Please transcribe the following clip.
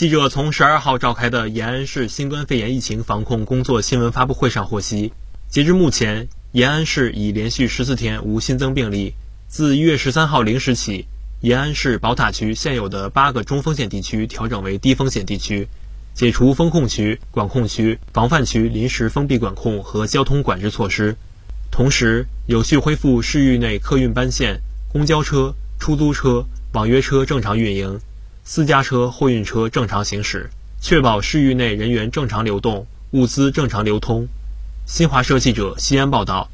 记者从十二号召开的延安市新冠肺炎疫情防控工作新闻发布会上获悉，截至目前，延安市已连续十四天无新增病例。自一月十三号零时起，延安市宝塔区现有的八个中风险地区调整为低风险地区，解除风控区、管控区、防范区临时封闭管控和交通管制措施，同时有序恢复市域内客运班线、公交车、出租车、网约车正常运营。私家车、货运车正常行驶，确保市域内人员正常流动、物资正常流通。新华社记者西安报道。